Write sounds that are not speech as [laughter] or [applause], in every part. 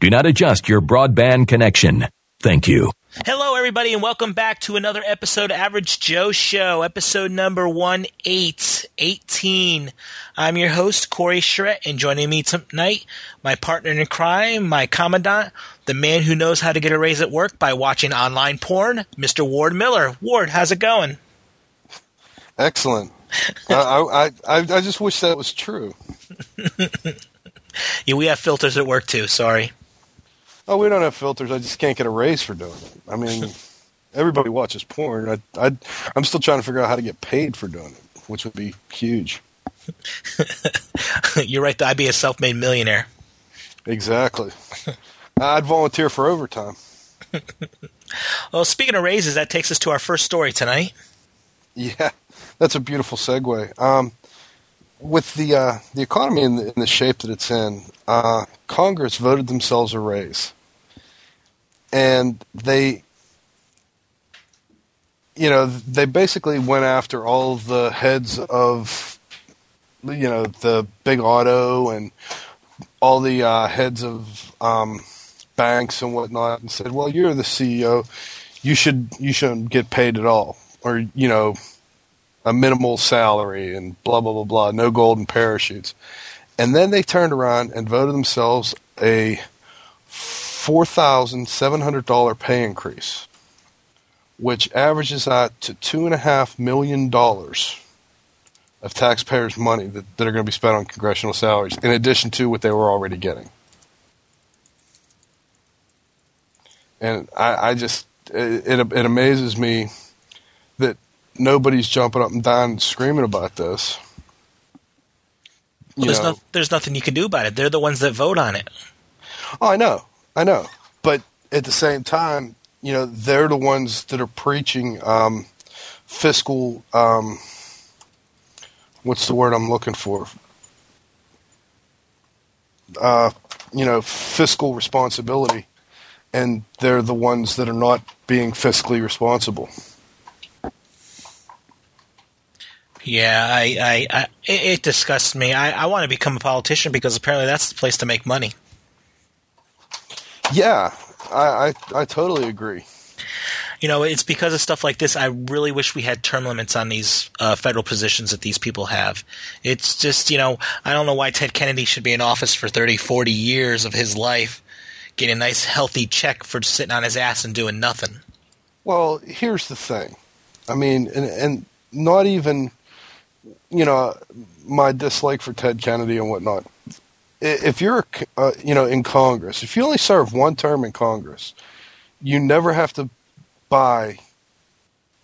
do not adjust your broadband connection. Thank you. Hello, everybody, and welcome back to another episode of Average Joe Show, episode number 1818. I'm your host, Corey Charette, and joining me tonight, my partner in crime, my commandant, the man who knows how to get a raise at work by watching online porn, Mr. Ward Miller. Ward, how's it going? Excellent. [laughs] I, I, I, I just wish that was true. [laughs] yeah, we have filters at work too. Sorry. Oh, we don't have filters. I just can't get a raise for doing it. I mean, [laughs] everybody watches porn. I, I, I'm still trying to figure out how to get paid for doing it, which would be huge. [laughs] You're right. I'd be a self-made millionaire. Exactly. [laughs] I'd volunteer for overtime. well, speaking of raises, that takes us to our first story tonight. Yeah, that's a beautiful segue. Um, with the uh, the economy in the, in the, shape that it's in, uh, Congress voted themselves a raise, and they, you know, they basically went after all the heads of, you know, the big auto and all the uh, heads of um, banks and whatnot, and said, "Well, you're the CEO, you should you shouldn't get paid at all." or you know a minimal salary and blah blah blah blah no golden parachutes and then they turned around and voted themselves a $4700 pay increase which averages out to two and a half million dollars of taxpayers' money that, that are going to be spent on congressional salaries, in addition to what they were already getting. And I, I just, it, it, it amazes me that nobody's jumping up and down and screaming about this. Well, there's, no, there's nothing you can do about it. They're the ones that vote on it. Oh, I know, I know. But at the same time, you know, they're the ones that are preaching um, fiscal. Um, what's the word I'm looking for? Uh, you know, fiscal responsibility, and they're the ones that are not being fiscally responsible. Yeah, I, I, I it, it, disgusts me. I, I want to become a politician because apparently that's the place to make money. Yeah, I, I, I totally agree. You know, it's because of stuff like this. I really wish we had term limits on these uh, federal positions that these people have. It's just, you know, I don't know why Ted Kennedy should be in office for 30, 40 years of his life, getting a nice, healthy check for sitting on his ass and doing nothing. Well, here's the thing. I mean, and, and not even you know, my dislike for Ted Kennedy and whatnot. If you're, uh, you know, in Congress, if you only serve one term in Congress, you never have to buy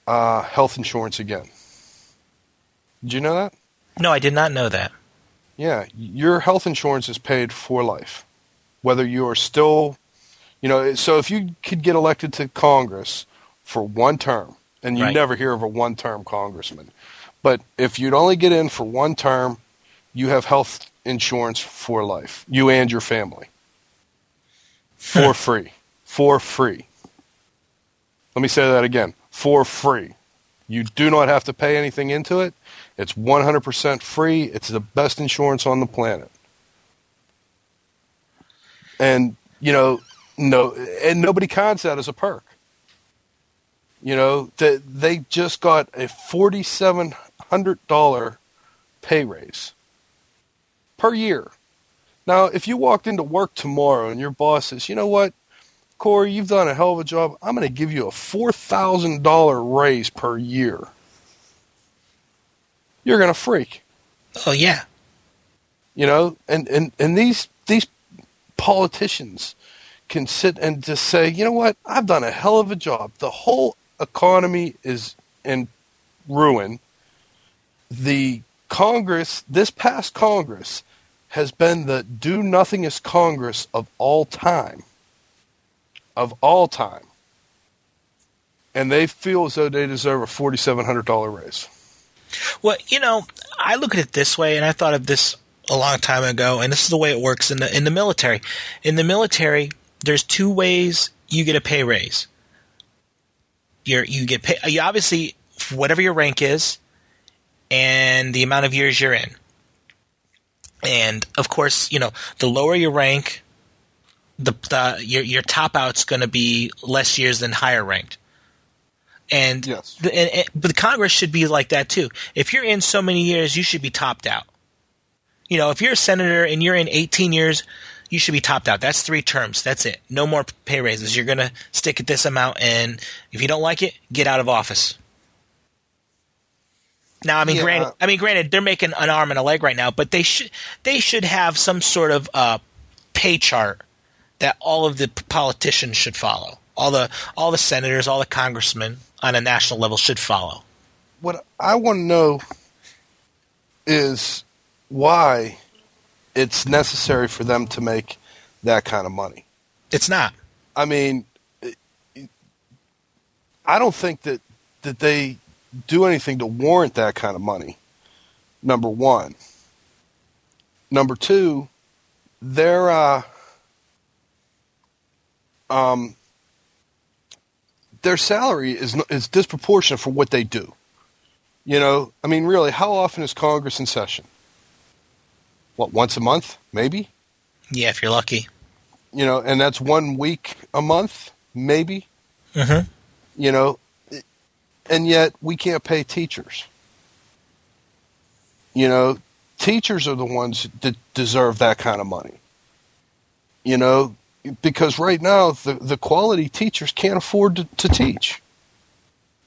uh, health insurance again. Did you know that? No, I did not know that. Yeah, your health insurance is paid for life, whether you are still, you know. So if you could get elected to Congress for one term, and you right. never hear of a one-term congressman, but if you'd only get in for one term, you have health insurance for life, you and your family, for [laughs] free. For free. Let me say that again for free. You do not have to pay anything into it. It's 100% free. It's the best insurance on the planet. And, you know, no, and nobody counts that as a perk. You know, they, they just got a forty-seven $100 pay raise per year. Now, if you walked into work tomorrow and your boss says, you know what, Corey, you've done a hell of a job. I'm going to give you a $4,000 raise per year. You're going to freak. Oh, yeah. You know, and, and, and these, these politicians can sit and just say, you know what, I've done a hell of a job. The whole economy is in ruin the Congress, this past Congress, has been the do nothingest Congress of all time. of all time. And they feel as though they deserve a $4,700 raise. Well, you know, I look at it this way, and I thought of this a long time ago, and this is the way it works in the in the military. In the military, there's two ways you get a pay raise. You're, you get pay, you obviously whatever your rank is, and the amount of years you're in. And of course, you know, the lower your rank, the, the your your top out's going to be less years than higher ranked. And, yes. the, and, and, but the Congress should be like that too. If you're in so many years, you should be topped out. You know, if you're a senator and you're in 18 years, you should be topped out. That's three terms. That's it. No more pay raises. You're going to stick at this amount, and if you don't like it, get out of office. Now, I mean, yeah. granted, I mean, granted, they're making an arm and a leg right now, but they should they should have some sort of uh, pay chart that all of the politicians should follow. All the all the senators, all the congressmen on a national level should follow. What I want to know is why it's necessary for them to make that kind of money. It's not. I mean, I don't think that that they do anything to warrant that kind of money. Number one. Number two, their uh, um, their salary is is disproportionate for what they do. You know, I mean, really, how often is Congress in session? What, once a month, maybe? Yeah, if you're lucky. You know, and that's one week a month, maybe. Mm-hmm. You know, and yet we can't pay teachers. You know, teachers are the ones that deserve that kind of money. You know, because right now the, the quality teachers can't afford to, to teach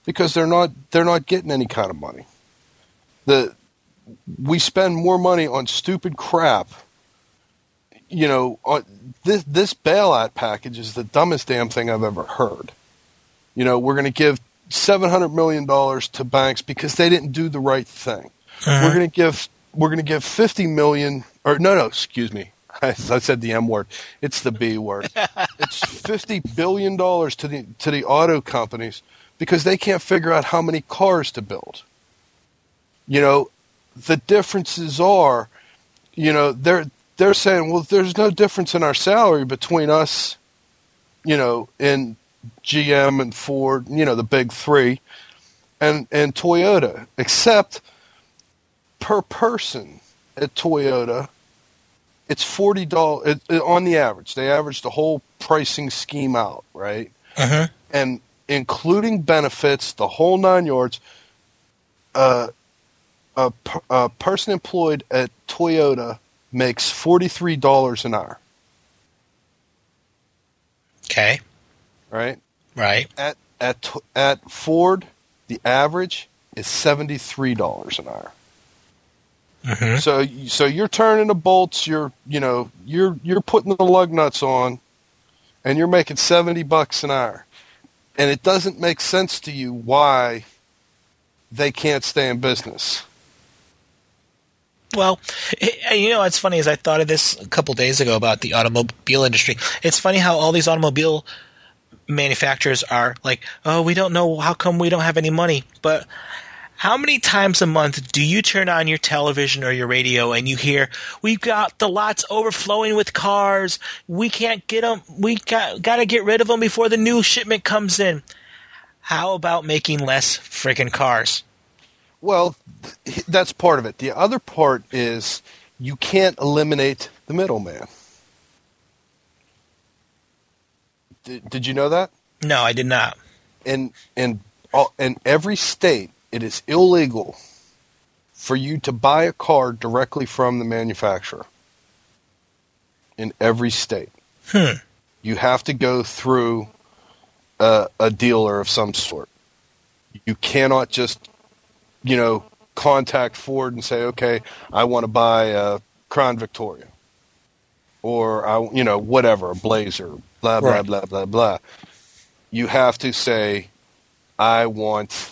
because they're not they're not getting any kind of money. The we spend more money on stupid crap. You know, on, this this bailout package is the dumbest damn thing I've ever heard. You know, we're going to give seven hundred million dollars to banks because they didn't do the right thing. Uh-huh. We're going to give we're going to give fifty million or no no excuse me [laughs] I, I said the M word it's the B word [laughs] it's fifty billion dollars to the to the auto companies because they can't figure out how many cars to build. You know, the differences are, you know, they're they're saying, well, there's no difference in our salary between us, you know, in GM and Ford, you know, the big three, and and Toyota, except per person at Toyota, it's forty dollars on the average. They average the whole pricing scheme out, right? Uh-huh. And including benefits, the whole nine yards. Uh, a, a person employed at Toyota makes forty three dollars an hour. Okay. Right. Right. At at at Ford, the average is seventy three dollars an hour. Mm-hmm. So so you're turning the bolts, you're you know you're you're putting the lug nuts on, and you're making seventy bucks an hour, and it doesn't make sense to you why they can't stay in business. Well, you know, what's funny is I thought of this a couple days ago about the automobile industry. It's funny how all these automobile manufacturers are like, oh, we don't know how come we don't have any money. But how many times a month do you turn on your television or your radio and you hear, we've got the lots overflowing with cars. We can't get them. We got, got to get rid of them before the new shipment comes in. How about making less freaking cars? Well, that's part of it. The other part is you can't eliminate the middleman. Did, did you know that? No, I did not. In in all, in every state, it is illegal for you to buy a car directly from the manufacturer. In every state, hmm. you have to go through a, a dealer of some sort. You cannot just you know, contact Ford and say, okay, I want to buy a Crown Victoria or, I, you know, whatever, a Blazer, blah, blah, right. blah, blah, blah. You have to say, I want,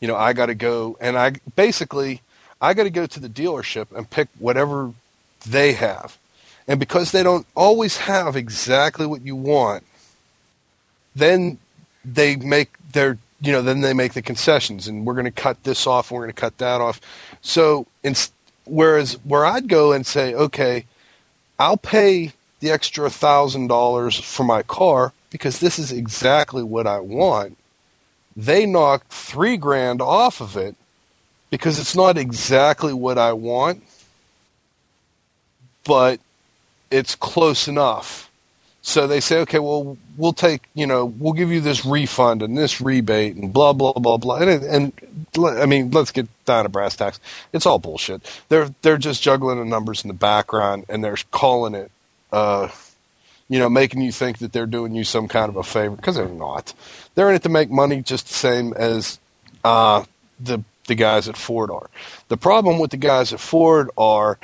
you know, I got to go, and I basically, I got to go to the dealership and pick whatever they have. And because they don't always have exactly what you want, then they make their you know then they make the concessions and we're going to cut this off and we're going to cut that off so in, whereas where i'd go and say okay i'll pay the extra thousand dollars for my car because this is exactly what i want they knocked three grand off of it because it's not exactly what i want but it's close enough so they say, okay, well, we'll take, you know, we'll give you this refund and this rebate and blah blah blah blah. And, and I mean, let's get down to brass tacks. It's all bullshit. They're they're just juggling the numbers in the background and they're calling it, uh, you know, making you think that they're doing you some kind of a favor because they're not. They're in it to make money just the same as uh, the the guys at Ford are. The problem with the guys at Ford are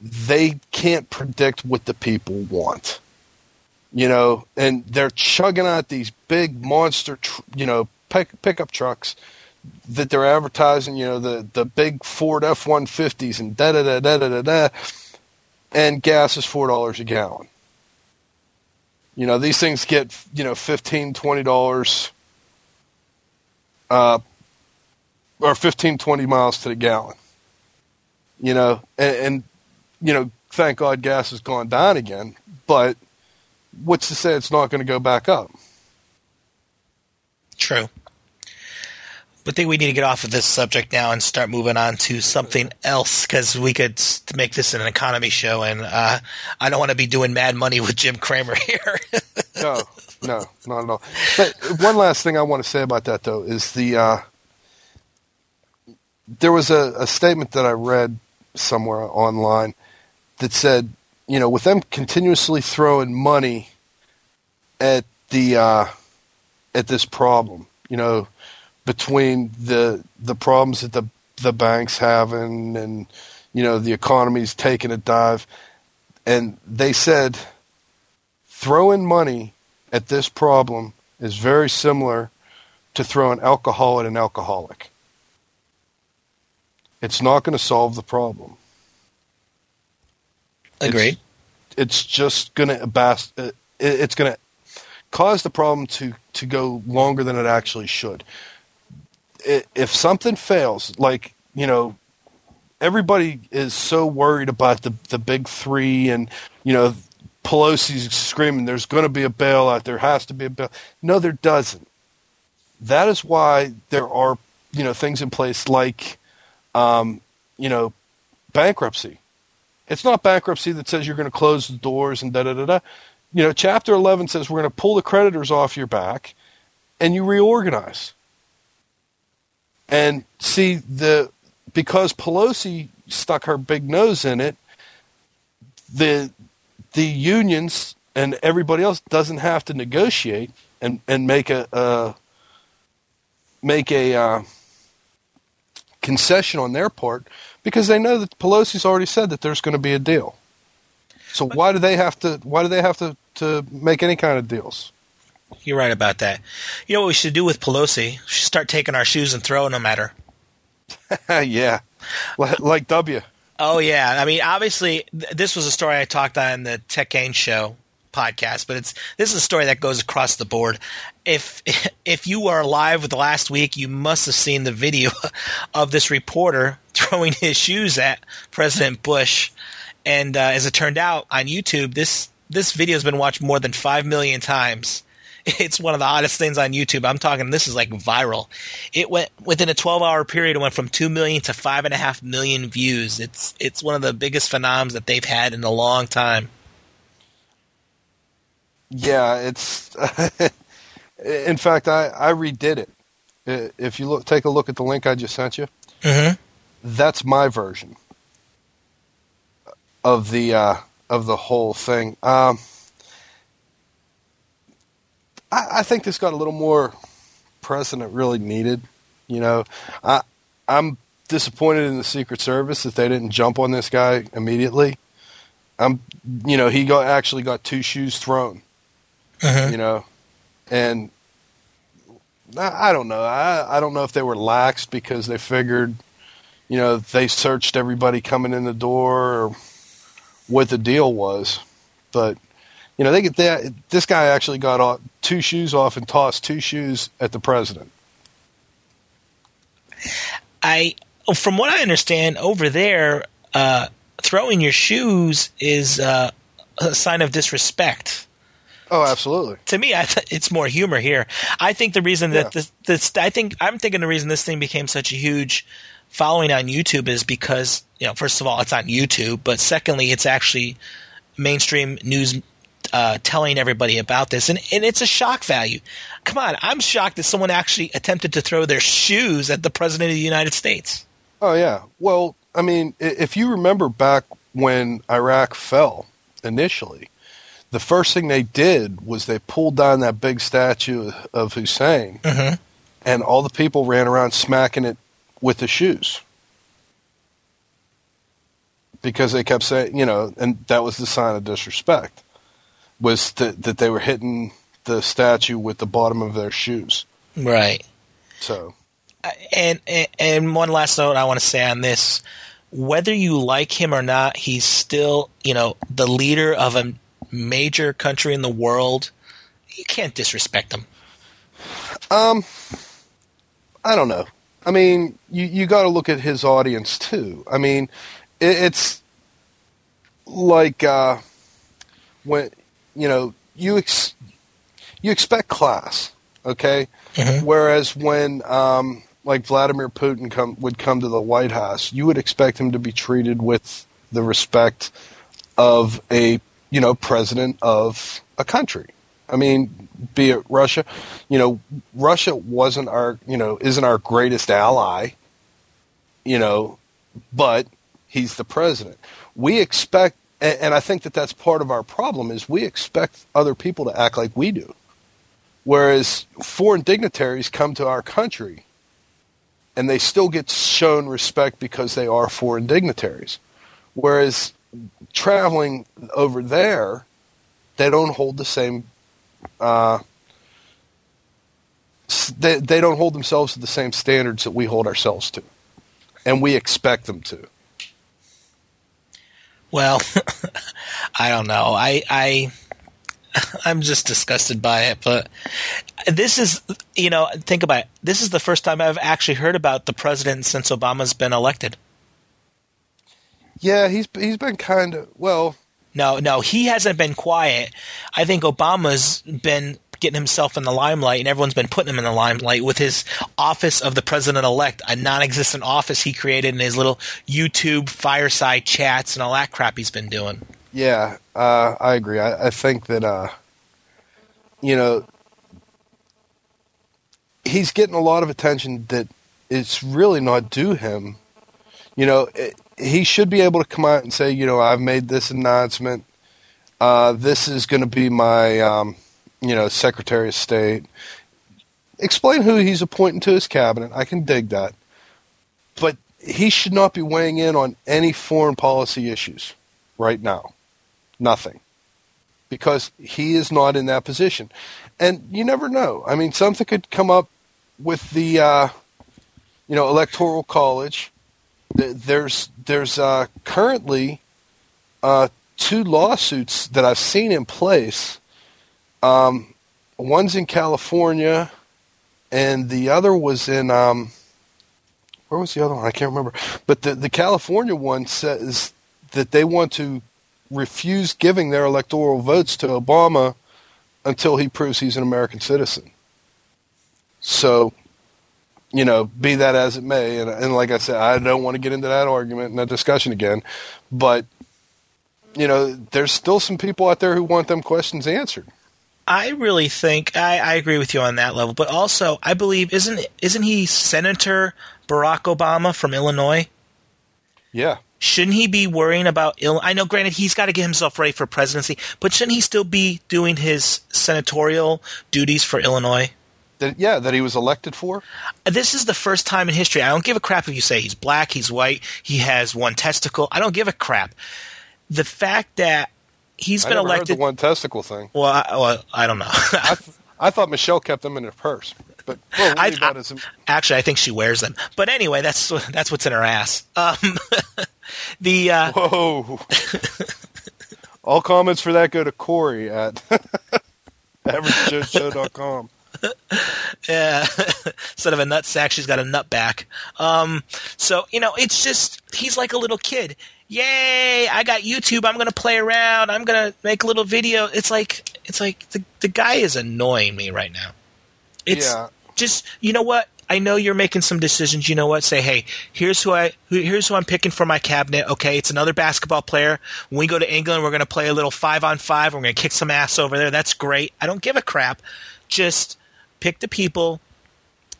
they can't predict what the people want you know, and they're chugging out these big monster, tr- you know, pick, pickup trucks that they're advertising, you know, the, the big Ford F 150s and da da da da da da da, and gas is $4 a gallon. You know, these things get, you know, $15, $20, uh, or 15, 20 miles to the gallon. You know, and, and you know, thank God gas has gone down again, but what's to say it's not going to go back up? True. I think we need to get off of this subject now and start moving on to something else because we could make this an economy show, and uh, I don't want to be doing mad money with Jim Cramer [laughs] here. no, no, not at all. But one last thing I want to say about that though is the uh, there was a, a statement that I read somewhere online that said you know, with them continuously throwing money at the uh, at this problem, you know, between the the problems that the the banks having and you know the economy's taking a dive, and they said throwing money at this problem is very similar to throwing alcohol at an alcoholic. It's not going to solve the problem. Agreed. It's, it's just going to. Uh, it's going to cause the problem to to go longer than it actually should. If something fails, like you know, everybody is so worried about the the big three, and you know, Pelosi's screaming, "There's going to be a bailout. There has to be a bail." No, there doesn't. That is why there are you know things in place like, um, you know, bankruptcy. It's not bankruptcy that says you're going to close the doors and da da da da. You know, Chapter 11 says we're going to pull the creditors off your back and you reorganize. And see, the because Pelosi stuck her big nose in it, the the unions and everybody else doesn't have to negotiate and, and make a uh, make a uh, concession on their part because they know that Pelosi's already said that there's going to be a deal. So why do they have to? Why do they have to to make any kind of deals? You're right about that. You know what we should do with Pelosi? We should start taking our shoes and throwing them at her. [laughs] yeah, like W. Oh yeah, I mean, obviously, th- this was a story I talked on the Tech Gain show podcast, but it's this is a story that goes across the board. If [laughs] if you are alive with the last week, you must have seen the video [laughs] of this reporter throwing his shoes at President Bush. And uh, as it turned out on YouTube, this this video has been watched more than five million times. It's one of the hottest things on YouTube. I'm talking. This is like viral. It went within a 12 hour period. It went from two million to five and a half million views. It's it's one of the biggest phenoms that they've had in a long time. Yeah, it's. [laughs] in fact, I I redid it. If you look, take a look at the link I just sent you. Mm-hmm. That's my version of the uh, of the whole thing. Um, I, I think this got a little more it really needed. You know, I I'm disappointed in the Secret Service that they didn't jump on this guy immediately. I'm, you know, he got actually got two shoes thrown uh-huh. you know, and I, I don't know. I, I don't know if they were lax because they figured, you know, they searched everybody coming in the door or what the deal was. But You know, they get that. This guy actually got off, two shoes off and tossed two shoes at the president. I, from what I understand, over there, uh, throwing your shoes is uh, a sign of disrespect. Oh, absolutely. To me, I th- it's more humor here. I think the reason that yeah. this, this, I think I'm thinking the reason this thing became such a huge following on YouTube is because you know, first of all, it's on YouTube, but secondly, it's actually mainstream news uh, telling everybody about this, and, and it's a shock value. Come on, I'm shocked that someone actually attempted to throw their shoes at the president of the United States. Oh yeah, well, I mean, if you remember back when Iraq fell initially, the first thing they did was they pulled down that big statue of Hussein, mm-hmm. and all the people ran around smacking it with the shoes because they kept saying, you know, and that was the sign of disrespect was that that they were hitting the statue with the bottom of their shoes. Right. So. And, and and one last note I want to say on this: whether you like him or not, he's still you know the leader of a major country in the world. You can't disrespect him. Um, I don't know. I mean, you you got to look at his audience too. I mean, it, it's like uh, when you know you ex- you expect class, okay? Mm-hmm. Whereas when um, like Vladimir Putin come would come to the White House, you would expect him to be treated with the respect of a you know president of a country. I mean, be it Russia, you know, Russia wasn't our you know isn't our greatest ally, you know, but he's the president. We expect and, and I think that that's part of our problem is we expect other people to act like we do. Whereas foreign dignitaries come to our country and they still get shown respect because they are foreign dignitaries. Whereas traveling over there, they don't hold the same. Uh, they, they don't hold themselves to the same standards that we hold ourselves to, and we expect them to. Well, [laughs] I don't know. I I [laughs] I'm just disgusted by it. But this is, you know, think about it. This is the first time I've actually heard about the president since Obama's been elected. Yeah, he's he's been kind of well. No, no, he hasn't been quiet. I think Obama's been getting himself in the limelight, and everyone's been putting him in the limelight with his office of the president elect, a non existent office he created in his little YouTube fireside chats and all that crap he's been doing. Yeah, uh, I agree. I, I think that, uh, you know, he's getting a lot of attention that it's really not due him. You know, it, he should be able to come out and say, you know, I've made this announcement. Uh, this is going to be my um, you know, Secretary of State. Explain who he's appointing to his cabinet. I can dig that. But he should not be weighing in on any foreign policy issues right now. Nothing. Because he is not in that position. And you never know. I mean, something could come up with the, uh, you know, electoral college. There's there's uh, currently uh, two lawsuits that I've seen in place um, one's in California, and the other was in um, where was the other one? I can't remember. But the the California one says that they want to refuse giving their electoral votes to Obama until he proves he's an American citizen. So, you know, be that as it may, and, and like I said, I don't want to get into that argument and that discussion again, but you know, there's still some people out there who want them questions answered. I really think I, I, agree with you on that level, but also I believe isn't isn't he Senator Barack Obama from Illinois? Yeah. Shouldn't he be worrying about Illinois? I know, granted, he's got to get himself ready for presidency, but shouldn't he still be doing his senatorial duties for Illinois? That, yeah, that he was elected for. This is the first time in history. I don't give a crap if you say he's black, he's white, he has one testicle. I don't give a crap. The fact that he's I been elected. the one testicle thing. Well, I, well, I don't know. [laughs] I, th- I, thought Michelle kept them in her purse, but well, I, actually, I think she wears them. But anyway, that's that's what's in her ass. Um, [laughs] the uh, whoa. [laughs] All comments for that go to Corey at averagejoeshow.com. yeah, instead of a nut sack, she's got a nut back. Um, so you know, it's just he's like a little kid. Yay! I got YouTube. I'm gonna play around. I'm gonna make a little video. It's like it's like the the guy is annoying me right now. It's Yeah. just you know what I know you're making some decisions. You know what? Say, hey, here's who I here's who I'm picking for my cabinet. Okay, it's another basketball player. When we go to England, we're going to play a little five on five. We're going to kick some ass over there. That's great. I don't give a crap. Just pick the people.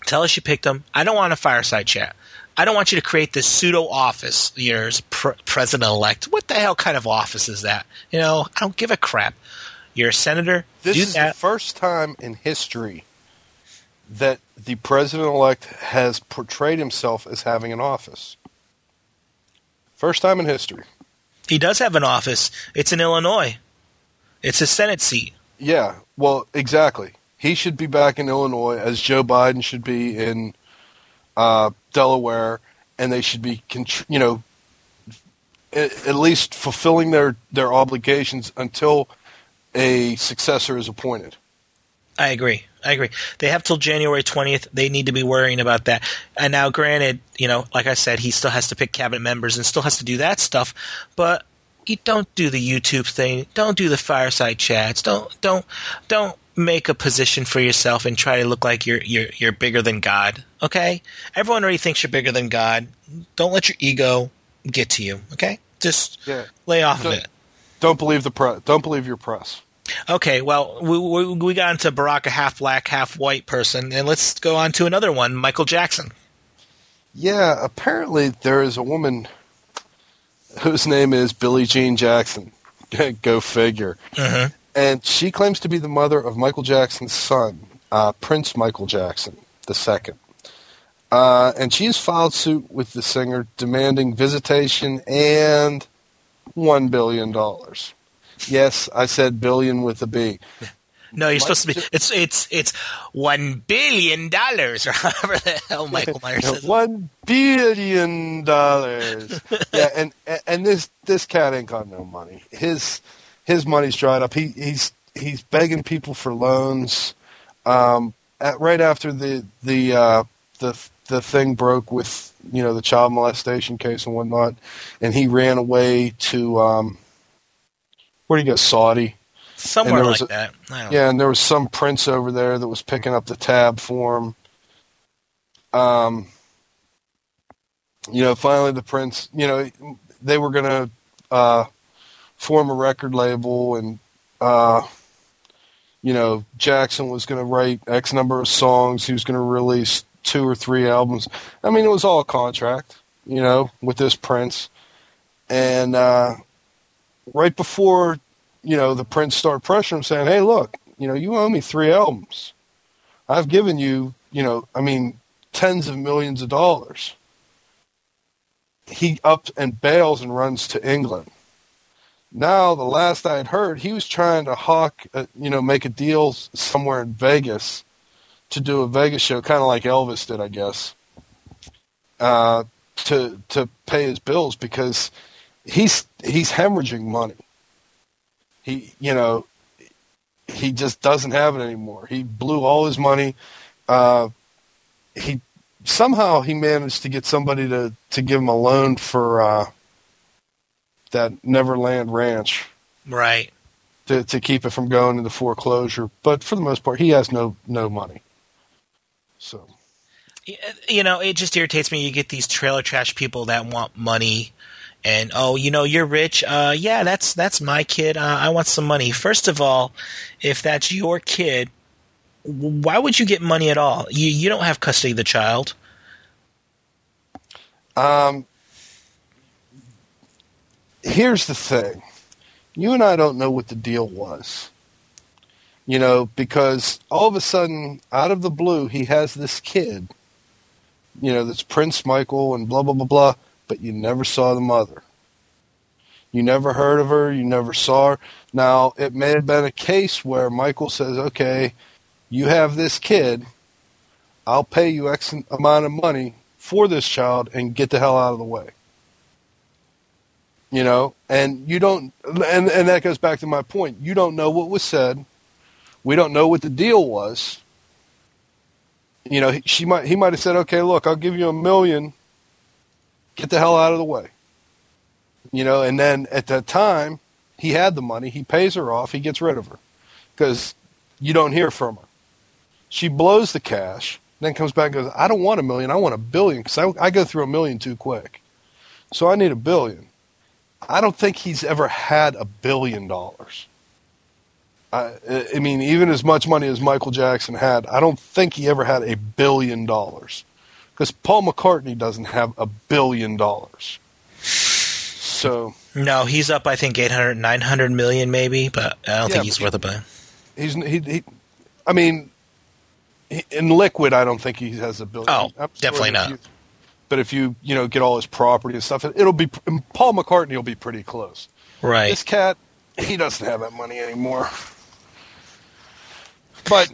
Tell us you picked them. I don't want a fireside chat. I don't want you to create this pseudo office. Yours, pr- president elect. What the hell kind of office is that? You know, I don't give a crap. You're a senator. This is the first time in history that the president elect has portrayed himself as having an office. First time in history. He does have an office. It's in Illinois. It's a Senate seat. Yeah, well, exactly. He should be back in Illinois as Joe Biden should be in uh, Delaware, and they should be, you know, at, least fulfilling their, their obligations until a successor is appointed. I agree. I agree. They have till January 20th. They need to be worrying about that. And now, granted, you know, like I said, he still has to pick cabinet members and still has to do that stuff. But you don't do the YouTube thing. Don't do the fireside chats. Don't don't don't make a position for yourself and try to look like you're you're you're bigger than God. Okay? Everyone already thinks you're bigger than God. Don't let your ego get to you. Okay? Just Yeah. lay off of Don't- it. Don't believe the press. Don't believe your press. Okay, well, we, we, we got into Barack, a half black, half white person, and let's go on to another one, Michael Jackson. Yeah, apparently there is a woman whose name is Billie Jean Jackson. [laughs] Go figure. Mhm. And she claims to be the mother of Michael Jackson's son, uh, Prince Michael Jackson the second. Uh, and she has filed suit with the singer demanding visitation and one billion dollars. Yes, I said billion with a B. No, you're Mike- supposed to be. It's it's it's one billion dollars, [laughs] or however the hell Michael Myers says. One billion dollars. [laughs] yeah, and and this this cat ain't got no money. His his money's dried up. He he's he's begging people for loans. Um, at, right after the the uh, the the thing broke with you know the child molestation case and whatnot, and he ran away to um, where would he go? Saudi. Somewhere like a- that. I don't Yeah, and there was some prince over there that was picking up the tab for him. Um, you know, finally the prince, you know, they were going to uh, form a record label, and uh, you know, Jackson was going to write X number of songs. He was going to release two or three albums. I mean, it was all a contract, you know, with this prince. And uh, right before you know, the prince started pressuring him, saying, "Hey, look, you know, you owe me three albums. I've given you, you know, I mean, tens of millions of dollars." He ups and bails and runs to England. Now, the last I had heard, he was trying to hawk, uh, you know, make a deal somewhere in Vegas to do a Vegas show, kind of like Elvis did, I guess, uh, to to pay his bills because he's he's hemorrhaging money. He you know he just doesn't have it anymore. He blew all his money. Uh he somehow he managed to get somebody to to give him a loan for uh that neverland ranch Right. to to keep it from going into foreclosure but for the most part he has no no money so You know, it just irritates me. You get these trailer trash people that want money, and oh, you know, you're rich. Uh, yeah, that's that's my kid. Uh, I want some money. First of all, if that's your kid, why would you get money at all? You you don't have custody of the child. Um, here's the thing. You and I don't know what the deal was. You know, because all of a sudden, out of the blue, he has this kid, you know, that's Prince Michael and blah, blah, blah, blah, but you never saw the mother. You never heard of her. You never saw her. Now, it may have been a case where Michael says, okay, you have this kid. I'll pay you X amount of money for this child and get the hell out of the way. You know, and you don't, and and that goes back to my point. You don't know what was said. We don't know what the deal was. You know, she might he might have said, "Okay, look, I'll give you a million. Get the hell out of the way." You know, and then at that time, he had the money. He pays her off. He gets rid of her because you don't hear from her. She blows the cash, then comes back and goes, I don't want a million. I want a billion because I, I go through a million too quick. So I need a billion. I don't think he's ever had a billion dollars. I, I mean, even as much money as Michael Jackson had, I don't think he ever had a billion dollars. Because Paul McCartney doesn't have a billion dollars. So. No, he's up, I think, 800, 900 million maybe, but I don't yeah, think he's worth a billion. He's, he, he, I mean, in liquid, I don't think he has a billion. Oh, definitely not. But if you you know get all his property and stuff, it'll be Paul McCartney will be pretty close. Right. This cat, he doesn't have that money anymore. But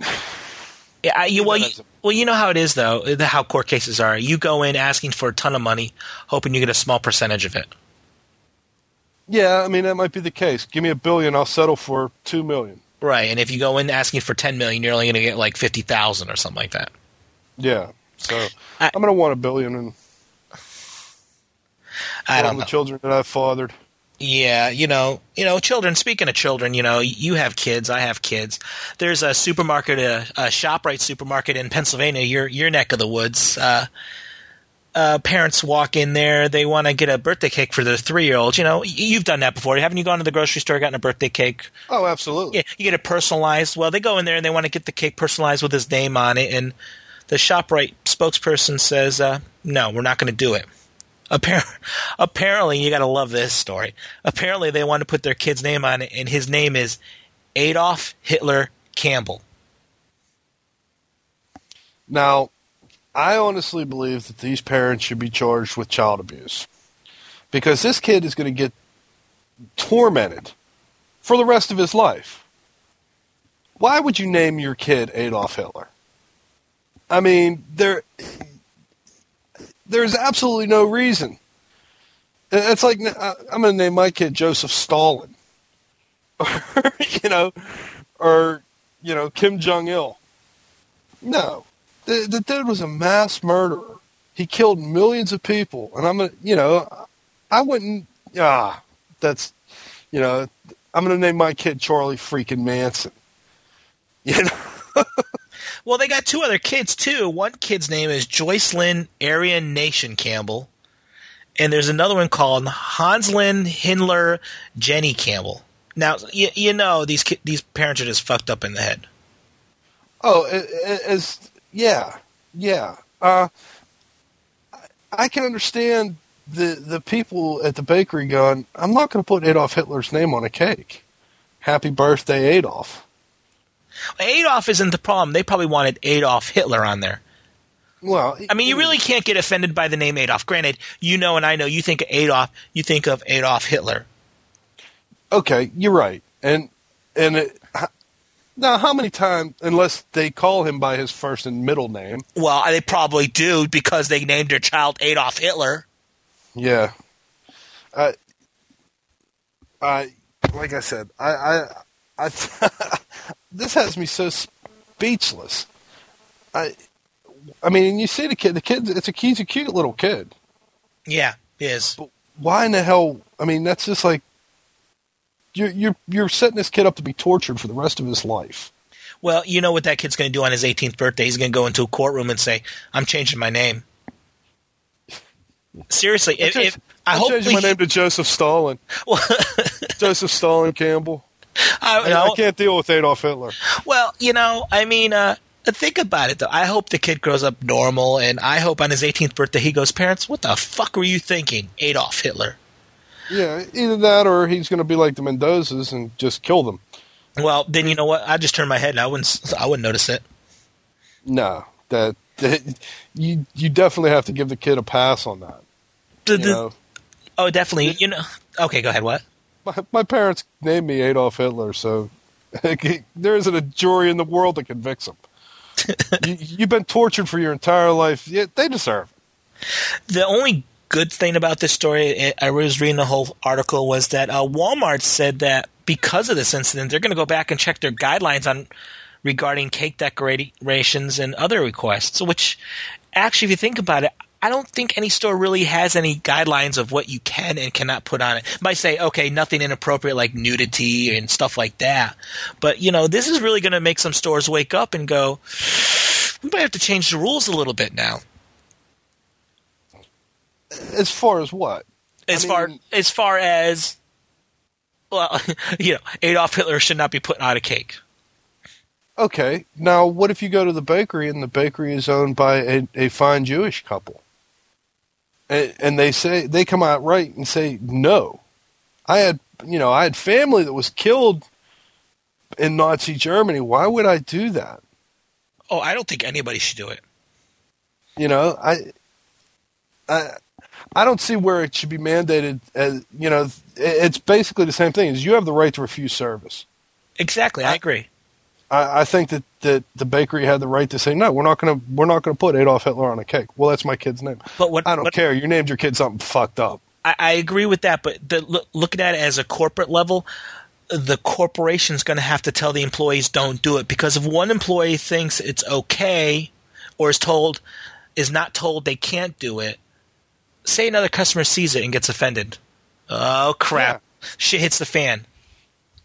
yeah, you, well, you, well, you know how it is though. Uh, how court cases are. You go in asking for a ton of money, hoping you get a small percentage of it. Yeah, I mean that might be the case. Give me a billion, I'll settle for two million. Right, and if you go in asking for ten million, you're only going to get like fifty thousand or something like that. Yeah, so I, am going to want a billion and I don't know. the children that I've fathered. Yeah, you know, you know, children. Speaking of children, you know, you have kids. I have kids. There's a supermarket, a, a ShopRite supermarket in Pennsylvania, your your neck of the woods. Uh, uh, parents walk in there, they want to get a birthday cake for their three year old. You know, you've done that before. Haven't you gone to the grocery store, gotten a birthday cake? Oh, absolutely. Yeah, you get it personalized. Well, they go in there and they want to get the cake personalized with his name on it, and the ShopRite spokesperson says, uh, "No, we're not going to do it." Appar- apparently, you got to love this story. Apparently, they want to put their kid's name on it, and his name is Adolf Hitler Campbell. Now, I honestly believe that these parents should be charged with child abuse because this kid is going to get tormented for the rest of his life. Why would you name your kid Adolf Hitler? I mean, there there's absolutely no reason. It's like I'm going to name my kid Joseph Stalin, [laughs] or you know, or you know Kim Jong Il. No, the, the dude was a mass murderer. He killed millions of people, and I'm gonna, you know, I wouldn't. Ah, that's, you know, I'm gonna name my kid Charlie freaking Manson. [laughs] You know. [laughs] well, they got two other kids too. One kid's name is Joycelyn Aryan Nation Campbell, and there's another one called Honszlynn Hinler Jeannie Campbell. Now, you, you know these these parents are just fucked up in the head. Oh, as yeah, yeah. Uh, I can understand the the people at the bakery going, "I'm not going to put Adolf Hitler's name on a cake." Happy birthday, Adolf. Adolf isn't the problem. They probably wanted Adolf Hitler on there. Well, I mean, you really can't get offended by the name Adolf. Granted, you know and I know you think of Adolf, you think of Adolf Hitler. Okay, you're right, and and it, now, how many times, unless they call him by his first and middle name? Well, they probably do because they named their child Adolf Hitler. Yeah. I, I, like I said, I, I, I [laughs] this has me so speechless. I, I mean, you see the kid. The kid. It's a he's a cute little kid. Yeah, he is. But why in the hell? I mean, that's just like you're you're you're setting this kid up to be tortured for the rest of his life. Well, you know what that kid's going to do on his 18th birthday? He's going to go into a courtroom and say, "I'm changing my name." [laughs] Seriously, if, if I hope changing my name to Joseph Stalin. [laughs] Joseph Stalin Campbell. I, I, I, can't deal with Adolf Hitler. Well, you know, I mean, uh, think about it though. I hope the kid grows up normal, and I hope on his 18th birthday he goes, "Parents, what the fuck were you thinking, Adolf Hitler?" Yeah, either that or he's going to be like the Menendezes and just kill them. Well, then you know what? I just turn my head and I wouldn't. I wouldn't notice it. No, that, that you you definitely have to give the kid a pass on that. The, the, oh, definitely. You know. Okay, go ahead. What? My, my parents named me Adolf Hitler, so [laughs] there isn't a jury in the world that convicts [laughs] him. you, you've been tortured for your entire life. Yeah, they deserve it. The only good thing about this story, I was reading the whole article, was that uh, Walmart said that because of this incident, they're going to go back and check their guidelines on regarding cake decorations and other requests. Which, actually, if you think about it, I don't think any store really has any guidelines of what you can and cannot put on it. it. Might say, okay, nothing inappropriate like nudity and stuff like that. But you know, this is really going to make some stores wake up and go, we might have to change the rules a little bit now. As far as what? As I far mean, as far as well, [laughs] you know, Adolf Hitler should not be putting on a cake. Okay. Now, what if you go to the bakery and the bakery is owned by a, a fine Jewish couple? And, and they say they come out right and say no. I had you know I had family that was killed in Nazi Germany. Why would I do that? Oh, I don't think anybody should do it. You know, I, I, I don't see where it should be mandated. As you know, it's basically the same thing. As you have the right to refuse service. Exactly, I, I agree. I, I, think that, that the bakery had the right to say no. We're not going to we're not to put Adolf Hitler on a cake. Well, that's my kid's name. But what I don't what, care. You named your kid something fucked up. I, I agree with that, but the, look, looking at it as a corporate level, the corporation's going to have to tell the employees don't do it because if one employee thinks it's okay or is told is not told they can't do it, say another customer sees it and gets offended. Oh crap! Yeah. Shit hits the fan.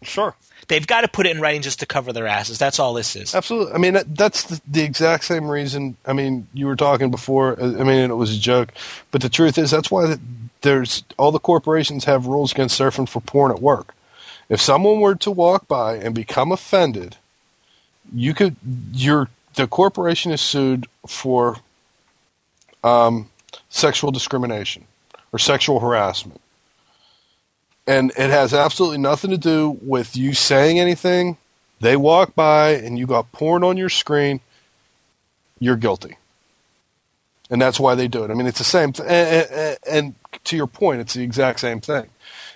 Sure. They've got to put it in writing just to cover their asses. That's all this is. Absolutely. I mean, that's the, the exact same reason. I mean, you were talking before. I mean, it was a joke, but the truth is that's why there's all the corporations have rules against surfing for porn at work. If someone were to walk by and become offended, you could your the corporation is sued for um, sexual discrimination or sexual harassment. And it has absolutely nothing to do with you saying anything. They walk by and you got porn on your screen, you're guilty. And that's why they do it. I mean, it's the same. And, and, and to your point, it's the exact same thing.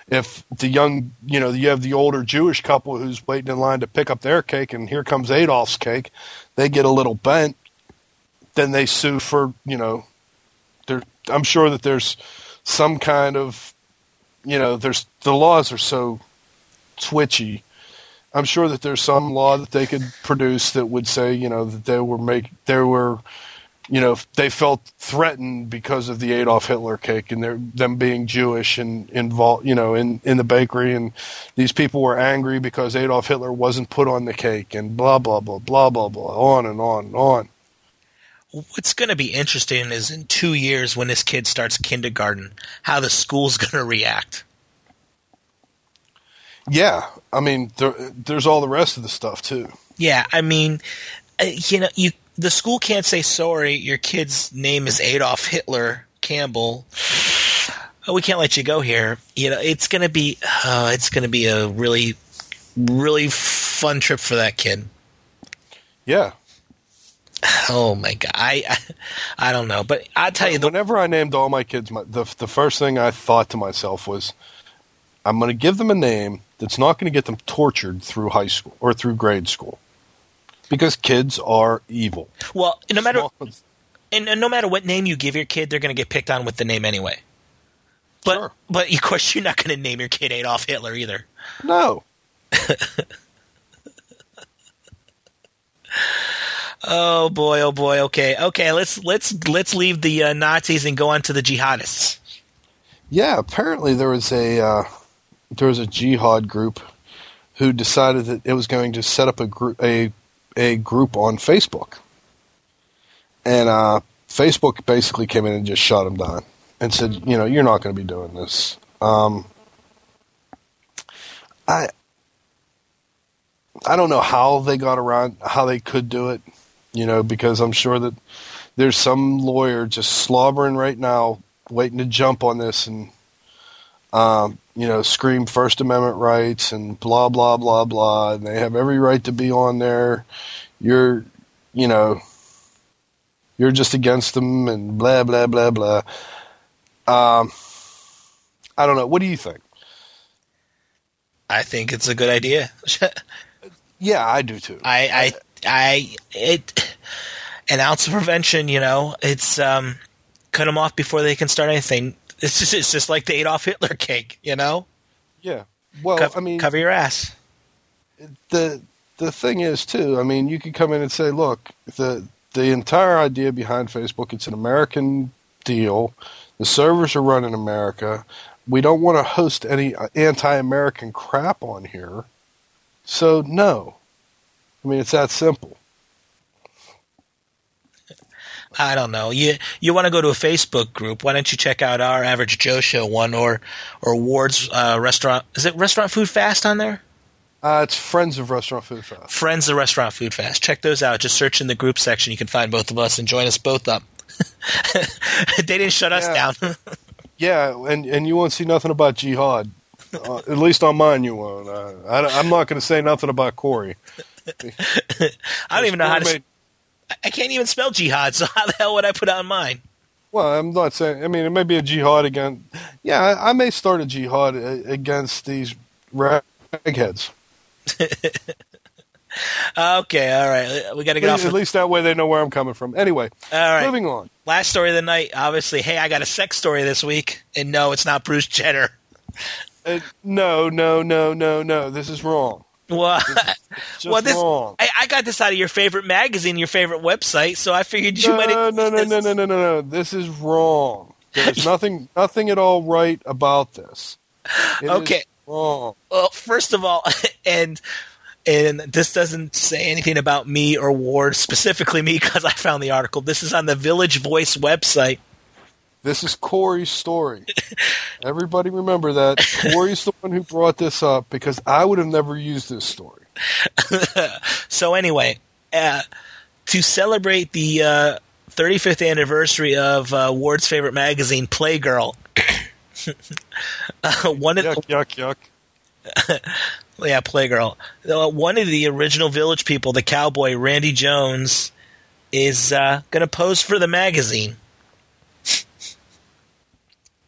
If the young, you know, you have the older Jewish couple who's waiting in line to pick up their cake, and here comes Adolf's cake, they get a little bent, then they sue for, you know, I'm sure that there's some kind of, you know, there's the laws are so twitchy. I'm sure that there's some law that they could produce that would say, you know, that they were make they were, you know, they felt threatened because of the Adolf Hitler cake and their them being Jewish and involved, you know, in in the bakery, and these people were angry because Adolf Hitler wasn't put on the cake, and blah blah blah blah blah blah, on and on and on what's going to be interesting is in two years when this kid starts kindergarten, how the school's [laughs] going to react. Yeah, I mean, there, there's all the rest of the stuff too. Yeah, I mean, uh, you know, you the school can't say sorry. Your kid's name is Adolf Hitler Campbell. Oh, we can't let you go here. You know, it's gonna be, uh, it's gonna be a really, really fun trip for that kid. Yeah, [sighs] Oh my god, I, [laughs] I, don't know, but I tell you, the- whenever I named all my kids, my, the the first thing I thought to myself was, I'm going to give them a name that's not going to get them tortured through high school or through grade school, because kids are evil. Well, no matter and, and no matter what name you give your kid, they're going to get picked on with the name anyway. But sure. but of course, you're not going to name your kid Adolf Hitler either. No. [laughs] Oh boy, oh boy. Okay, okay. Let's let's let's leave the uh, Nazis and go on to the jihadists. Yeah, apparently there was a uh, there was a jihad group who decided that it was going to set up a group a a group on Facebook, and uh, Facebook basically came in and just shut them down and said, you know, you're not going to be doing this. Um, I I don't know how they got around how they could do it you know, because I'm sure that there's some lawyer just slobbering right now, waiting to jump on this and, um, you know, scream First Amendment rights and blah blah blah blah, and they have every right to be on there. You're, you know, you're just against them and blah blah blah blah. Um, I don't know. What do you think? I think it's a good idea. [laughs] yeah, I do too. I, I I it an ounce of prevention, you know, it's um, cut them off before they can start anything. It's just it's just like the Adolf Hitler cake, you know. Yeah. Well, Co- I mean, cover your ass. the the thing is too. I mean, you could come in and say, look, the the entire idea behind Facebook, it's an American deal. The servers are run in America. We don't want to host any anti-American crap on here. So no. I mean, it's that simple. I don't know. You you want to go to a Facebook group? Why don't you check out our Average Joe Show one or or Ward's uh, restaurant? Is it Restaurant Food Fast on there? Uh, it's Friends of Restaurant Food Fast. Friends of Restaurant Food Fast. Check those out. Just search in the group section. You can find both of us and join us both up. [laughs] they didn't shut us Yeah. down. [laughs] Yeah, and and you won't see nothing about jihad. Uh, at least on mine, you won't. Uh, I, am not going to say nothing about Corey. [laughs] I don't even know how to. S- I can't even spell jihad. So [laughs] how the hell would I put it on mine? Well, I'm not saying. I mean, it may be a jihad again. Yeah, I, I may start a jihad against these ragheads. [laughs] Okay, all right. We got to get At off. least, Of, at least that way they know where I'm coming from. Anyway, all right. moving on. Last story of the night. Obviously, hey, I got a sex story this week, and no, it's not Bruce Jenner. Uh, no, no, no, no, no. This is wrong. Well, [laughs] well, this. I, I got this out of your favorite magazine, your favorite website, so I figured you No, might. no, no, no, no, no, no, no. This is wrong. There's [laughs] nothing, nothing at all right about this. It Okay. wrong. Well, first of all, [laughs] and and this doesn't say anything about me or Ward specifically me because I found the article. This is on the Village Voice website. This is Corey's story. Everybody remember that. Corey's the one who brought this up because I would have never used this story. [laughs] So anyway, uh, to celebrate the uh, 35th anniversary of uh, Ward's favorite magazine, Playgirl. [laughs] uh, one of Yuck, yuck, yuck. [laughs] yeah, Playgirl. Uh, one of the original Village people, the cowboy Randy Jones, is uh, going to pose for the magazine.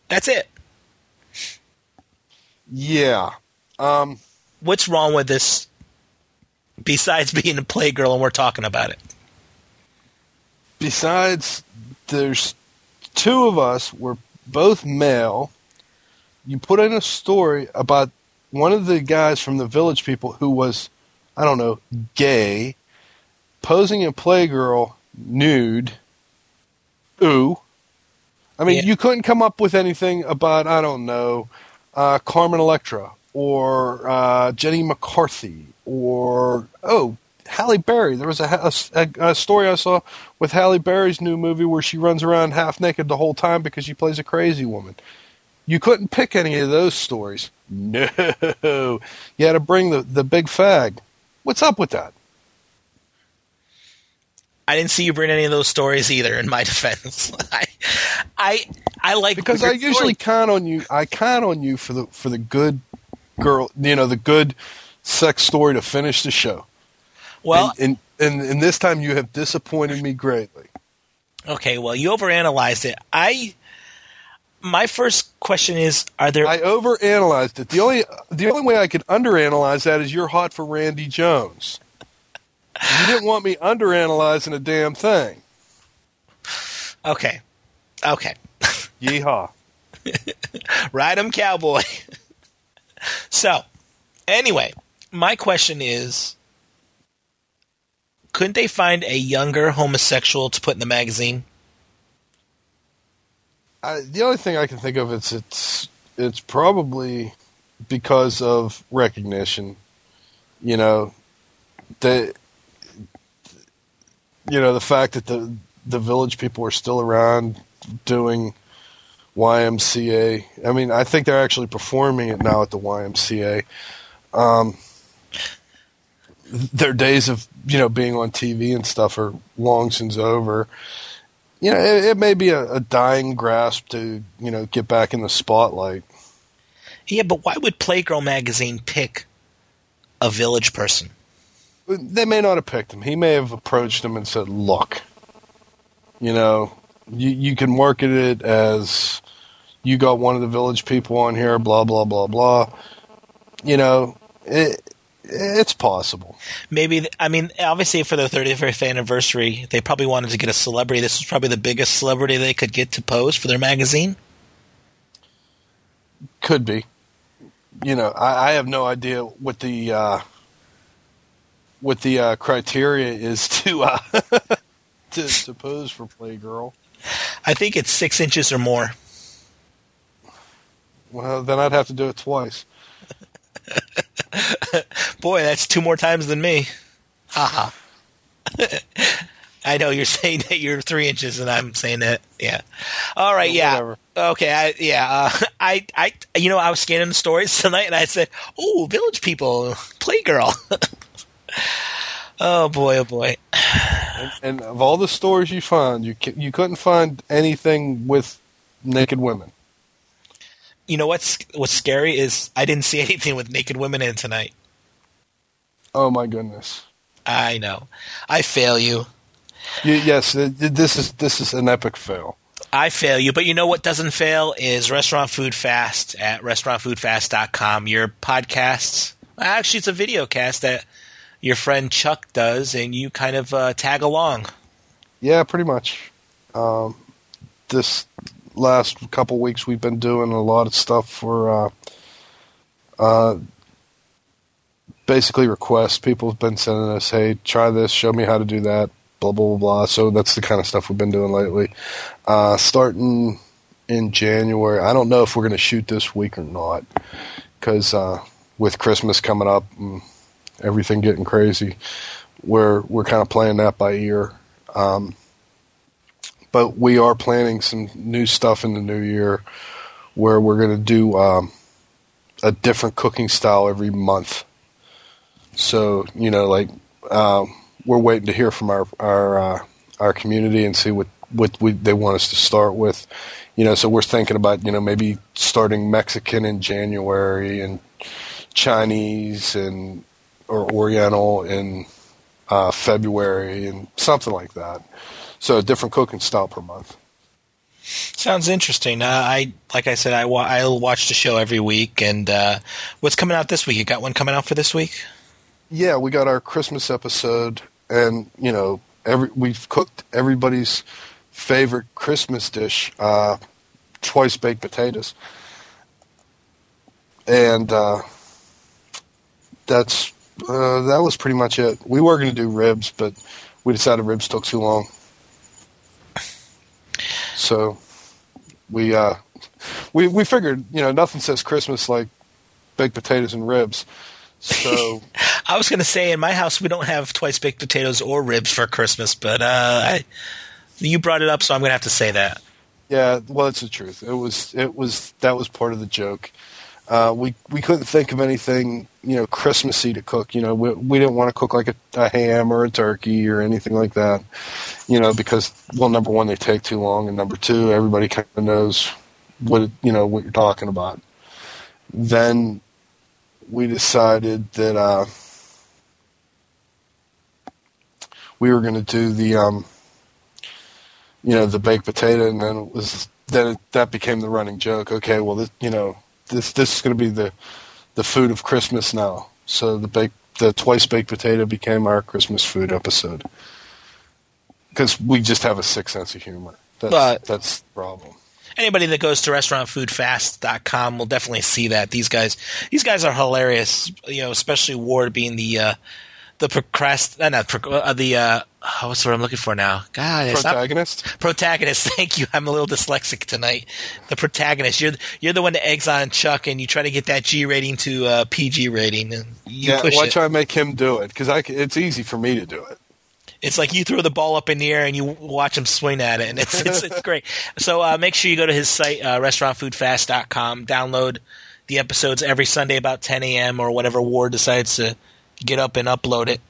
That's it. Yeah. Um, What's wrong with this? Besides [laughs] being a Playgirl, and we're talking about it. besides, there's two of us. We're both male. You put in a story about one of the guys from the village people who was, I don't know, gay, posing in Playgirl nude. Ooh. I mean, Yeah. you couldn't come up with anything about, I don't know, uh, Carmen Electra or uh, Jenny McCarthy or, oh, Halle Berry. There was a, a, a story I saw with Halle Berry's new movie where she runs around half naked the whole time because she plays a crazy woman. You couldn't pick any of those stories. No. You had to bring the, the big fag. What's up with that? I didn't see you bring any of those stories either. In my [laughs] defense, [laughs] I, I, I like Because I usually count on you. I count on you for the for the good girl. You know, the good sex story to finish the show. well, and, and and and this time you have disappointed me greatly. okay. Well, you overanalyzed it. I, my first question is: Are there? I overanalyzed it. The only the only way I could underanalyze that is you're hot for Randy Jones. You didn't want me underanalyzing a damn thing. okay, okay. [laughs] Yeehaw. Ride 'em, cowboy. [laughs] so, anyway, my question is: Couldn't they find a younger homosexual to put in the magazine? I, the only thing I can think of is it's it's probably because of recognition. You know, the you know the fact that the the village people are still around doing YMCA. I mean, I think they're actually performing it now at the YMCA. Um, their days of you know being on TV and stuff are long since over. You know, it, it may be a, a dying grasp to you know get back in the spotlight. Yeah, but why would Playgirl magazine pick a village person? They may not have picked him. He may have approached him and said, "Look, you know, you you can market it as you got one of the village people on here, blah blah blah blah." You know, it, it's possible. Maybe I mean, obviously for their 35th anniversary, they probably wanted to get a celebrity. This was probably the biggest celebrity they could get to pose for their magazine. could be. You know, I, I have no idea what the uh, what the uh, criteria is [laughs] to uh, [laughs] to, to pose for Playgirl. I think it's six inches or more. Well, then I'd have to do it twice. [laughs] Boy, that's two more times than me. Haha. [laughs] I know you're saying that you're three inches, and I'm saying that. Yeah. All right. yeah. Whatever. Okay. I, yeah. Uh, [laughs] I. I. You know, I was scanning the stories tonight, and I said, "Oh, Village People, Playgirl." Oh boy. Oh boy. And, and of all the stores you find, you you couldn't find anything with naked women. You know what's what's scary is I didn't see [laughs] anything with naked women in tonight. Oh my goodness. I know. I fail you. You, yes, th- th- this is this is an epic fail. I fail you, but you know what doesn't fail is Restaurant Food Fast at restaurantfoodfast.com. Your podcasts, actually, it's a video cast that your friend Chuck does, and you kind of uh, tag along. Yeah, pretty much. Um, this last couple weeks, we've been doing a lot of stuff for uh, uh, basically requests. People have been sending us, "Hey, try this. Show me how to do that." Blah blah blah blah. So that's the kind of stuff we've been doing lately. Uh, starting in January, I don't know if we're going to shoot this week or not, because uh, with Christmas coming up and everything getting crazy, we're we're kind of playing that by ear. Um, but we are planning some new stuff in the new year, where we're going to do um, a different cooking style every month. So you know, like um, we're waiting to hear from our our uh, our community and see what what we, they want us to start with. You know, so we're thinking about you know maybe starting Mexican in January and Chinese and or Oriental in uh, February and something like that. So a different cooking style per month. Sounds interesting. Uh, I like I said, I wa- I'll watch the show every week. And uh, what's coming out this week? You got one coming out for this week? Yeah, we got our Christmas episode, and you know, every we've cooked everybody's favorite Christmas dish, uh, twice baked potatoes, and uh, that's uh, that was pretty much it. We were going to do ribs, but we decided ribs took too long, so we uh, we we figured you know nothing says Christmas like baked potatoes and ribs. So [laughs] I was going to say in my house we don't have twice baked potatoes or ribs for Christmas, but uh, I, you brought it up, so I'm going to have to say that. Yeah, well, it's the truth. It was it was that was part of the joke. Uh, we we couldn't think of anything you know Christmassy to cook. You know, we we didn't want to cook like a, a ham or a turkey or anything like that. You know, because well, number one, they take too long, and number two, everybody kind of knows what you know what you're talking about. Then we decided that uh, we were going to do the um, you know the baked potato, and then it was then it, that became the running joke. Okay, well, you know this this is going to be the the food of Christmas now. So the baked the twice baked potato became our Christmas food episode because we just have a sick sense of humor. That's, But- that's the problem. Anybody that goes to restaurantfoodfast.com will definitely see that these guys these guys are hilarious. You know, especially Ward being the uh, the procrast uh, not uh, the uh, oh, [sighs] what's the word I'm looking for now? God, it's not Protagonist. protagonist. [laughs] Thank you. I'm a little dyslexic tonight. The protagonist. You're you're the one that eggs on Chuck, and you try to get that G rating to uh, PG rating, and you yeah, push why it. try to make him do it? Because it's easy for me to do it. It's like you throw the ball up in the air and you watch him swing at it, and [laughs] it's it's, it's great. So uh, make sure you go to his site, uh, restaurantfoodfast.com. Download the episodes every Sunday about 10 a.m. or whenever Ward decides to get up and upload it.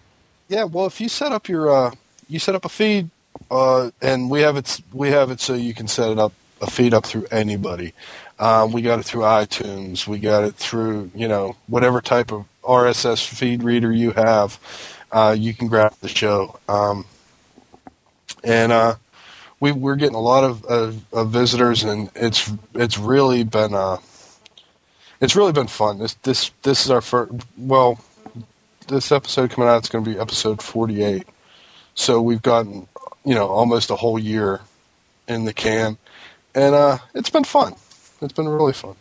Yeah, well, if you set up your uh, you set up a feed, uh, and we have it we have it so you can set it up a feed up through anybody. Um, we got it through iTunes. We got it through you know whatever type of RSS feed reader you have. Uh, you can grab the show, um, and uh, we we're getting a lot of, of, of visitors, and it's it's really been uh, it's really been fun. This this this is our first well this episode coming out, it's going to be episode 48. So we've gotten, you know, almost a whole year in the can. And uh, it's been fun. It's been really fun.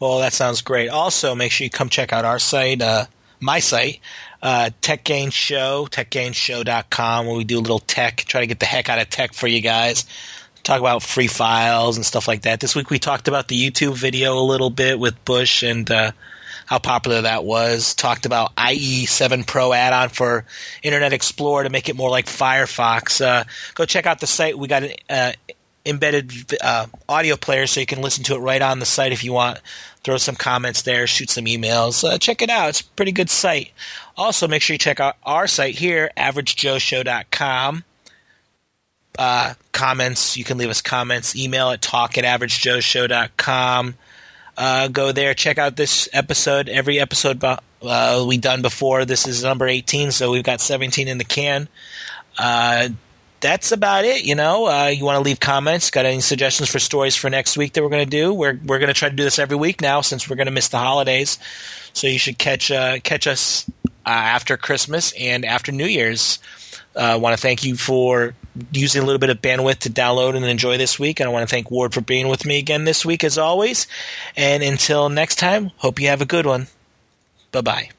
Well, that sounds great. Also, make sure you come check out our site, uh, my site, uh, Tech Gain Show, techgainshow.com, where we do a little tech, try to get the heck out of tech for you guys. Talk about free files and stuff like that. This week we talked about the YouTube video a little bit with Bush and uh, how popular that was. Talked about IE7 Pro add-on for Internet Explorer to make it more like Firefox. Uh, go check out the site. We got an uh, embedded uh, audio player so you can listen to it right on the site if you want. Throw some comments there, shoot some emails. Uh, check it out. It's a pretty good site. Also, make sure you check out our site here, averagejoeshow.com. Uh, comments, you can leave us comments. Email at talk at averagejoeshow.com. Uh, go there, check out this episode. Every episode uh, we done before. This is number 18, so we've got 17 in the can. Uh, that's about it. You know, uh, you want to leave comments? Got any suggestions for stories for next week that we're going to do? We're we're going to try to do this every week now since we're going to miss the holidays. So you should catch uh, catch us uh, after Christmas and after New Year's. I uh, want to thank you for using a little bit of bandwidth to download and enjoy this week. And I want to thank Ward for being with me again this week, as always. And until next time, hope you have a good one. Bye bye.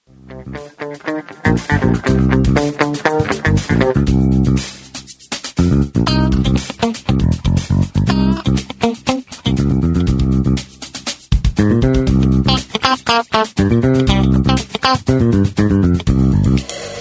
[laughs]